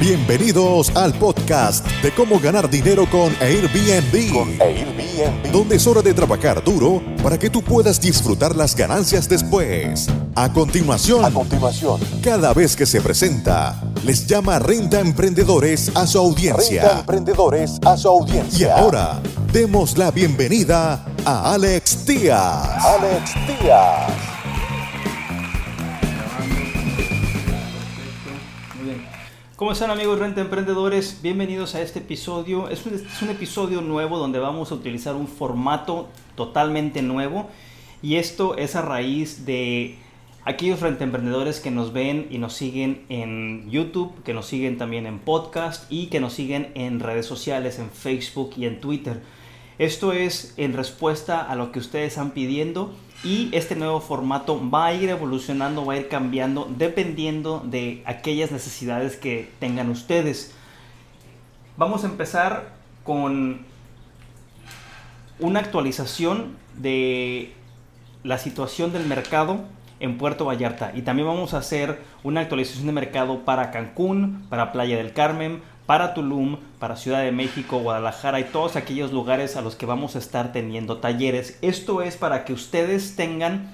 Bienvenidos al podcast de cómo ganar dinero con Airbnb. Con Airbnb. Donde es hora de trabajar duro para que tú puedas disfrutar las ganancias después. A continuación, A continuación, cada vez que se presenta, les llama Renta Emprendedores a su renta audiencia. emprendedores a su Y audiencia. ahora, demos la bienvenida a Alex Díaz. Alex Díaz. Muy bien. ¿Cómo están amigos Renta Emprendedores? Bienvenidos a este episodio. Es un, episodio nuevo donde vamos a utilizar un formato totalmente nuevo y esto es a raíz de aquellos renta emprendedores que nos ven y nos siguen en YouTube, que nos siguen también en podcast y que nos siguen en redes sociales, en Facebook y en Twitter. Esto es en respuesta a lo que ustedes están pidiendo y este nuevo formato va a ir evolucionando, va a ir cambiando dependiendo de aquellas necesidades que tengan ustedes. Vamos a empezar con una actualización de la situación del mercado en Puerto Vallarta y también vamos a hacer una actualización de mercado para Cancún, para Playa del Carmen, para Tulum, para Ciudad de México, Guadalajara y todos aquellos lugares a los que vamos a estar teniendo talleres. Esto es para que ustedes tengan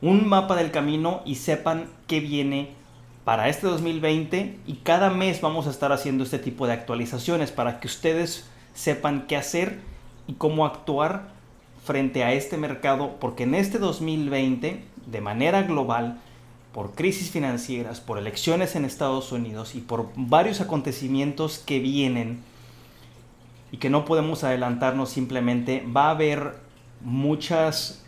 un mapa del camino y sepan qué viene para este 2020 y cada mes vamos a estar haciendo este tipo de actualizaciones para que ustedes sepan qué hacer y cómo actuar frente a este mercado porque en este 2020 de manera global por crisis financieras, por elecciones en Estados Unidos y por varios acontecimientos que vienen y que no podemos adelantarnos simplemente, va a haber muchos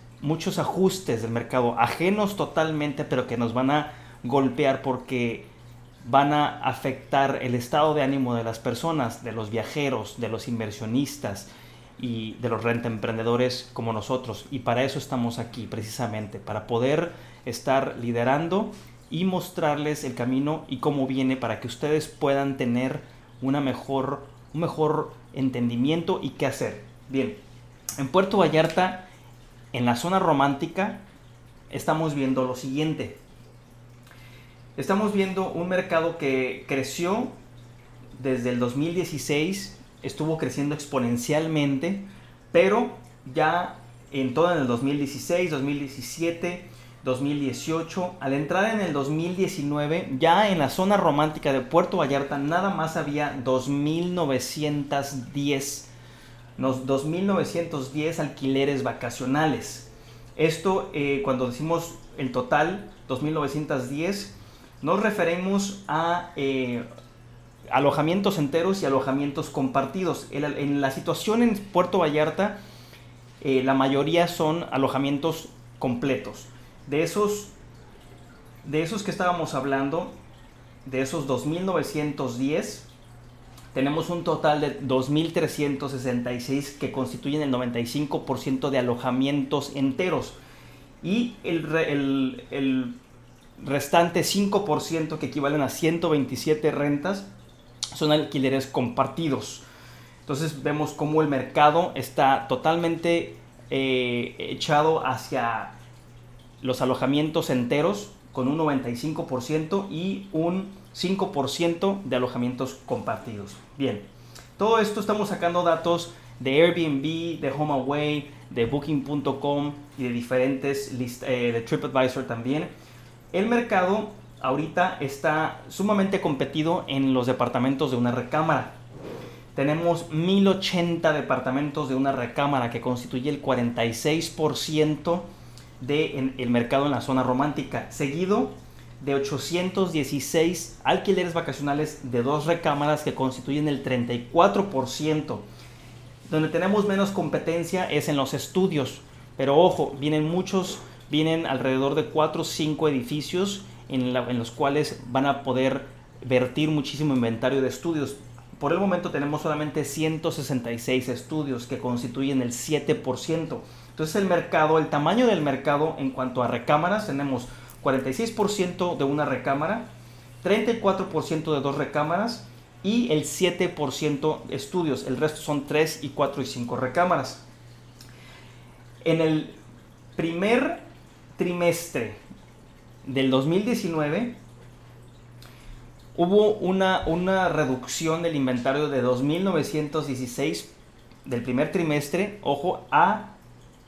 ajustes del mercado, ajenos totalmente, pero que nos van a golpear porque van a afectar el estado de ánimo de las personas, de los viajeros, de los inversionistas y de los renta emprendedores como nosotros. Y para eso estamos aquí, precisamente, para poder estar liderando y mostrarles el camino y cómo viene para que ustedes puedan tener una mejor, un mejor entendimiento y qué hacer. Bien, en Puerto Vallarta, en la zona romántica, estamos viendo lo siguiente. Estamos viendo un mercado que creció desde el 2016, estuvo creciendo exponencialmente, pero ya en todo en el 2016, 2017, 2018, al entrar en el 2019, ya en la zona romántica de Puerto Vallarta nada más había 2.910, nos- 2.910 alquileres vacacionales. Esto, eh, cuando decimos el total, 2.910, nos referimos a eh, alojamientos enteros y alojamientos compartidos. En la, situación en Puerto Vallarta, eh, la mayoría son alojamientos completos. De esos, de esos que estábamos hablando, de esos 2.910, tenemos un total de 2.366 que constituyen el 95% de alojamientos enteros. Y el, el- el restante 5% que equivalen a 127 rentas son alquileres compartidos. Entonces vemos cómo el mercado está totalmente eh, echado hacia los alojamientos enteros con un 95% y un 5% de alojamientos compartidos. Bien, todo esto estamos sacando datos de Airbnb, de HomeAway, de Booking.com y de diferentes list- eh, de TripAdvisor también. El mercado ahorita está sumamente competido en los departamentos de una recámara. Tenemos 1080 departamentos de una recámara que constituye el 46% del mercado en la zona romántica, seguido de 816 alquileres vacacionales de dos recámaras que constituyen el 34%. Donde tenemos menos competencia es en los estudios, pero ojo, vienen muchos, vienen alrededor de 4 o 5 edificios en, la- en los cuales van a poder vertir muchísimo inventario de estudios. Por el momento tenemos solamente 166 estudios que constituyen el 7%. Entonces el mercado, el tamaño del mercado en cuanto a recámaras, tenemos 46% de una recámara, 34% de dos recámaras y el 7% estudios. El resto son 3 y 4 y 5 recámaras. En el primer trimestre del 2019, hubo una, una reducción del inventario de 2.916 del primer trimestre, ojo, a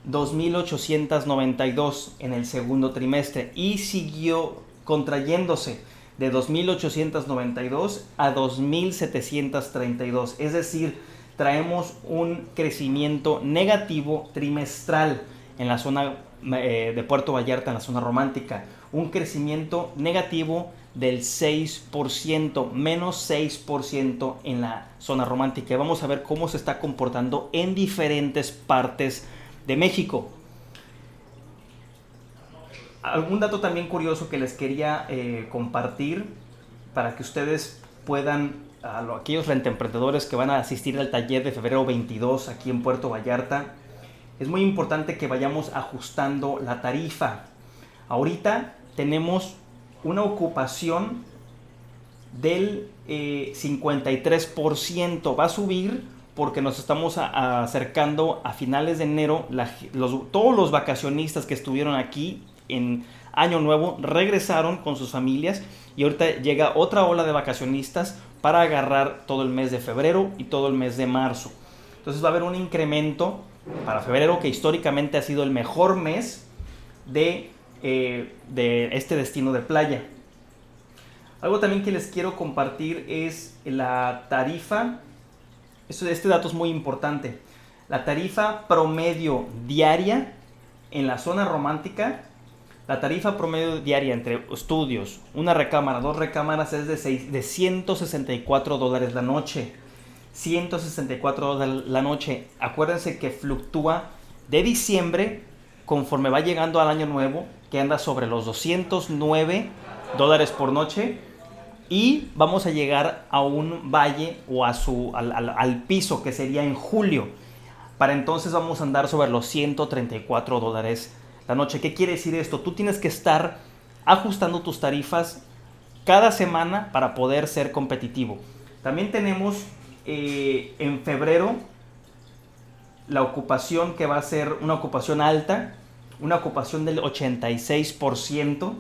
2.892 en el segundo trimestre y siguió contrayéndose de 2.892 a 2.732. Es decir, traemos un crecimiento negativo trimestral en la zona eh, de Puerto Vallarta, en la zona romántica. Un crecimiento negativo del 6%, menos 6% en la zona romántica. vamos a ver cómo se está comportando en diferentes partes de México. Algún dato también curioso que les quería eh, compartir para que ustedes puedan, a aquellos rentemprendedores que van a asistir al taller de febrero 22 aquí en Puerto Vallarta, es muy importante que vayamos ajustando la tarifa. Ahorita tenemos una ocupación del 53%. Eh, Va a subir porque nos estamos acercando a finales de enero. todos los vacacionistas que estuvieron aquí en Año Nuevo regresaron con sus familias y ahorita llega otra ola de vacacionistas para agarrar todo el mes de febrero y todo el mes de marzo. Entonces va a haber un incremento para febrero que históricamente ha sido el mejor mes de eh, de este destino de playa. Algo también que les quiero compartir es la tarifa. este dato es muy importante. La tarifa promedio diaria en la zona romántica. La tarifa promedio diaria entre estudios, una recámara, dos recámaras es de, de 164 dólares la noche. 164 dólares la noche. Acuérdense que fluctúa de diciembre conforme va llegando al año nuevo que anda sobre los 209 dólares por noche y vamos a llegar a un valle o a su, al, piso que sería en julio. Para entonces vamos a andar sobre los 134 dólares la noche. ¿Qué quiere decir esto? Tú tienes que estar ajustando tus tarifas cada semana para poder ser competitivo. También tenemos eh, en febrero la ocupación que va a ser una ocupación alta una ocupación del 86%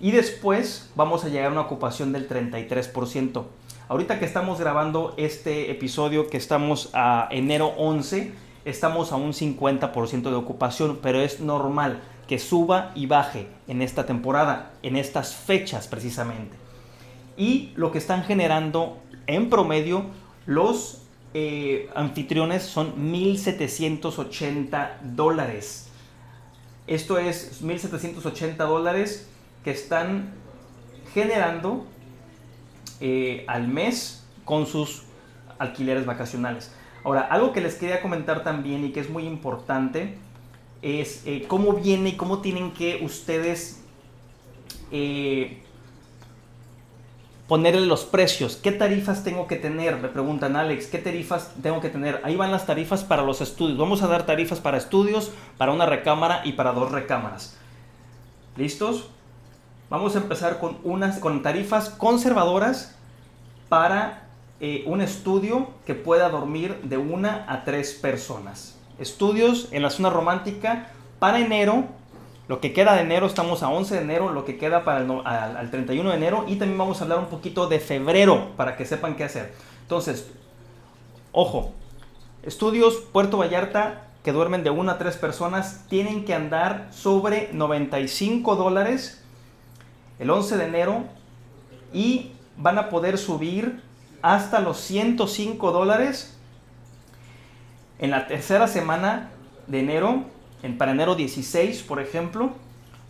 y después vamos a llegar a una ocupación del 33%. Ahorita que estamos grabando este episodio, que estamos a enero 11, estamos a un 50% de ocupación, pero es normal que suba y baje en esta temporada, en estas fechas precisamente. Y lo que están generando en promedio los eh, anfitriones son 1.780 dólares esto es 1.780 dólares que están generando eh, al mes con sus alquileres vacacionales. Ahora, algo que les quería comentar también y que es muy importante es eh, cómo viene y cómo tienen que ustedes eh, ponerle los precios. ¿Qué tarifas tengo que tener? Me preguntan Alex, ¿qué tarifas tengo que tener? Ahí van las tarifas para los estudios. Vamos a dar tarifas para estudios, para una recámara y para dos recámaras. ¿Listos? Vamos a empezar con unas con tarifas conservadoras para eh, un estudio que pueda dormir de una a tres personas. Estudios en la zona romántica para enero lo que queda de enero, estamos a 11 de enero, lo que queda para el, al, 31 de enero y también vamos a hablar un poquito de febrero para que sepan qué hacer. Entonces, ojo, estudios Puerto Vallarta que duermen de 1 a 3 personas tienen que andar sobre 95 dólares el 11 de enero y van a poder subir hasta los 105 dólares en la tercera semana de enero en, para enero 16, por ejemplo.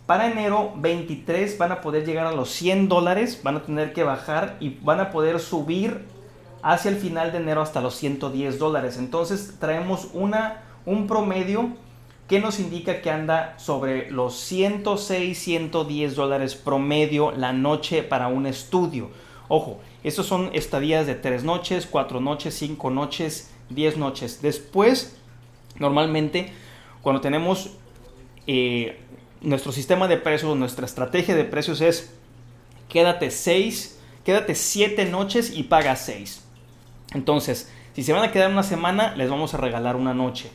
Para enero 23 van a poder llegar a los 100 dólares, van a tener que bajar y van a poder subir hacia el final de enero hasta los 110 dólares. Entonces traemos una, un promedio que nos indica que anda sobre los 106, 110 dólares promedio la noche para un estudio. Ojo, esos son estadías de 3 noches, 4 noches, 5 noches, 10 noches. Después, normalmente cuando tenemos eh, nuestro sistema de precios, nuestra estrategia de precios es quédate seis, quédate siete noches y paga seis. Entonces, si se van a quedar una semana, les vamos a regalar una noche.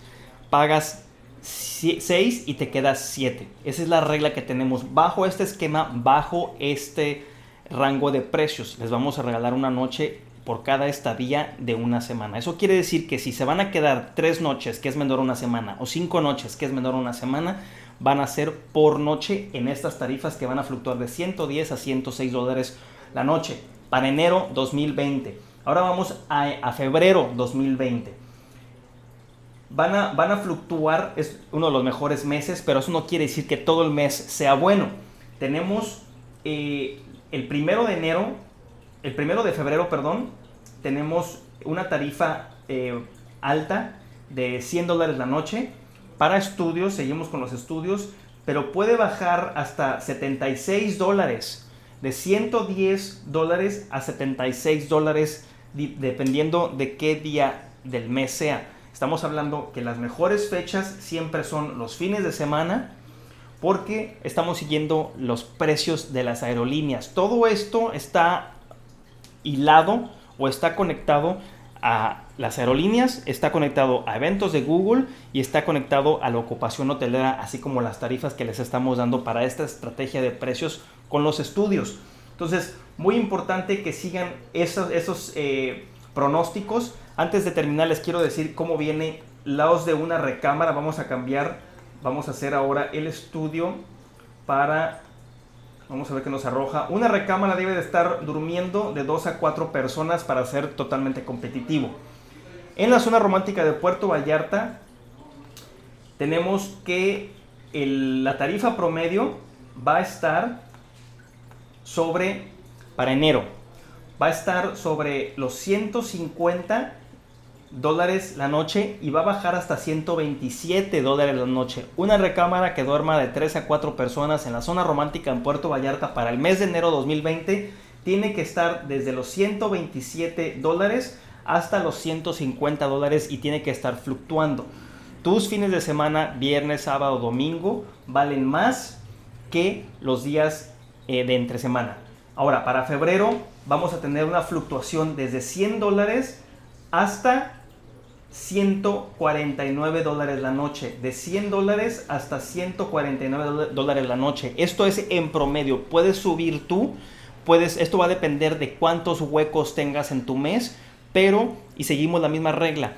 Pagas 6 y te quedas 7. Esa es la regla que tenemos bajo este esquema, bajo este rango de precios. Les vamos a regalar una noche por cada estadía de una semana. Eso quiere decir que si se van a quedar tres noches, que es menor una semana, o cinco noches, que es menor una semana, van a ser por noche en estas tarifas que van a fluctuar de 110 a 106 dólares la noche para enero 2020. Ahora vamos a, febrero 2020. Van a, van a fluctuar, es uno de los mejores meses, pero eso no quiere decir que todo el mes sea bueno. Tenemos eh, el primero de enero, el primero de febrero, perdón, tenemos una tarifa eh, alta de 100 dólares la noche. Para estudios, seguimos con los estudios, pero puede bajar hasta 76 dólares. De 110 dólares a 76 dólares, dependiendo de qué día del mes sea. Estamos hablando que las mejores fechas siempre son los fines de semana porque estamos siguiendo los precios de las aerolíneas. Todo esto está hilado o está conectado a las aerolíneas, está conectado a eventos de Google y está conectado a la ocupación hotelera, así como las tarifas que les estamos dando para esta estrategia de precios con los estudios. Entonces, muy importante que sigan esos, esos eh, pronósticos. Antes de terminar, les quiero decir cómo viene lados de una recámara. Vamos a cambiar Vamos a hacer ahora el estudio para... Vamos a ver qué nos arroja. Una recámara debe de estar durmiendo de 2 a 4 personas para ser totalmente competitivo. En la zona romántica de Puerto Vallarta tenemos que la tarifa promedio va a estar sobre, para enero, va a estar sobre los 150 dólares la noche y va a bajar hasta 127 dólares la noche. Una recámara que duerma de 3 a 4 personas en la zona romántica en Puerto Vallarta para el mes de enero 2020 tiene que estar desde los 127 dólares hasta los 150 dólares y tiene que estar fluctuando. Tus fines de semana, viernes, sábado, domingo, valen más que los días eh, de entre semana. Ahora, para febrero vamos a tener una fluctuación desde 100 dólares hasta 149 dólares la noche. De 100 dólares hasta 149 dólares la noche. Esto es en promedio. Puedes subir tú. Puedes, esto va a depender de cuántos huecos tengas en tu mes. Pero, y seguimos la misma regla.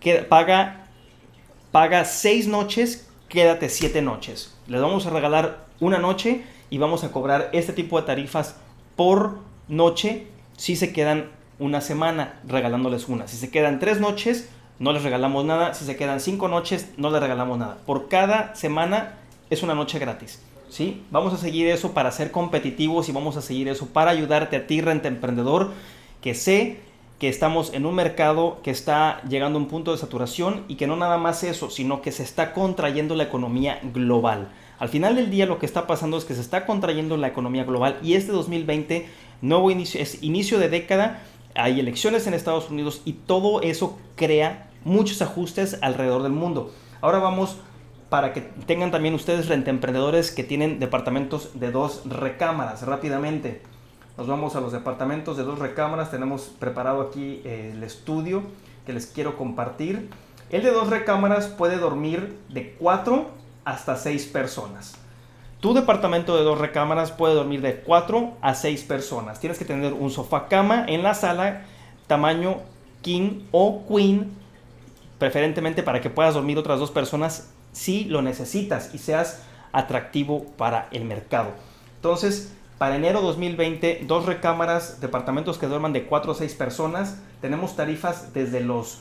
Que paga, paga 6 noches, quédate 7 noches. Les vamos a regalar una noche y vamos a cobrar este tipo de tarifas por noche si se quedan una semana regalándoles una. Si se quedan tres noches, no les regalamos nada. Si se quedan cinco noches, no les regalamos nada. Por cada semana es una noche gratis. ¿sí? Vamos a seguir eso para ser competitivos y vamos a seguir eso para ayudarte a ti, renta emprendedor, que sé que estamos en un mercado que está llegando a un punto de saturación y que no nada más eso, sino que se está contrayendo la economía global. Al final del día lo que está pasando es que se está contrayendo la economía global y este 2020 nuevo es inicio de década hay elecciones en Estados Unidos y todo eso crea muchos ajustes alrededor del mundo. Ahora vamos para que tengan también ustedes emprendedores que tienen departamentos de dos recámaras rápidamente. Nos vamos a los departamentos de dos recámaras. Tenemos preparado aquí eh, el estudio que les quiero compartir. El de dos recámaras puede dormir de cuatro hasta seis personas. Tu departamento de dos recámaras puede dormir de 4 a 6 personas. Tienes que tener un sofá cama en la sala tamaño king o queen, preferentemente para que puedas dormir otras dos personas si lo necesitas y seas atractivo para el mercado. Entonces, para enero 2020, dos recámaras, departamentos que duerman de 4 o 6 personas, tenemos tarifas desde los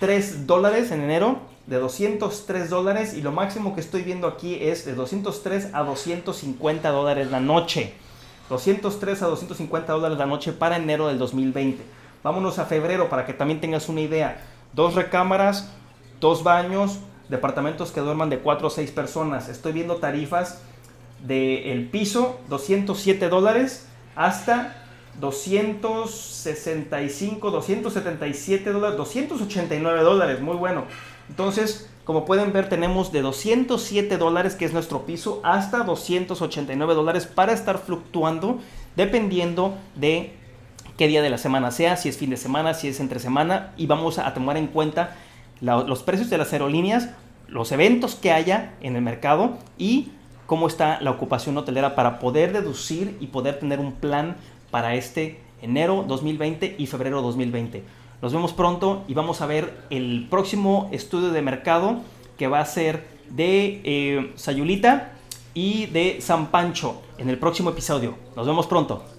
203 dólares en enero de 203 dólares y lo máximo que estoy viendo aquí es de 203 a 250 dólares la noche. 203 a 250 dólares la noche para enero del 2020. Vámonos a febrero para que también tengas una idea. Dos recámaras, dos baños, departamentos que duerman de 4 o 6 personas. Estoy viendo tarifas del el piso 207 dólares hasta 265, 277 dólares, 289 dólares. Muy bueno. Entonces, como pueden ver, tenemos de 207 dólares, que es nuestro piso, hasta 289 dólares para estar fluctuando dependiendo de qué día de la semana sea, si es fin de semana, si es entre semana, y vamos a tomar en cuenta los precios de las aerolíneas, los eventos que haya en el mercado y cómo está la ocupación hotelera para poder deducir y poder tener un plan para este enero 2020 y febrero 2020. Nos vemos pronto y vamos a ver el próximo estudio de mercado que va a ser de eh, Sayulita y de San Pancho en el próximo episodio. Nos vemos pronto.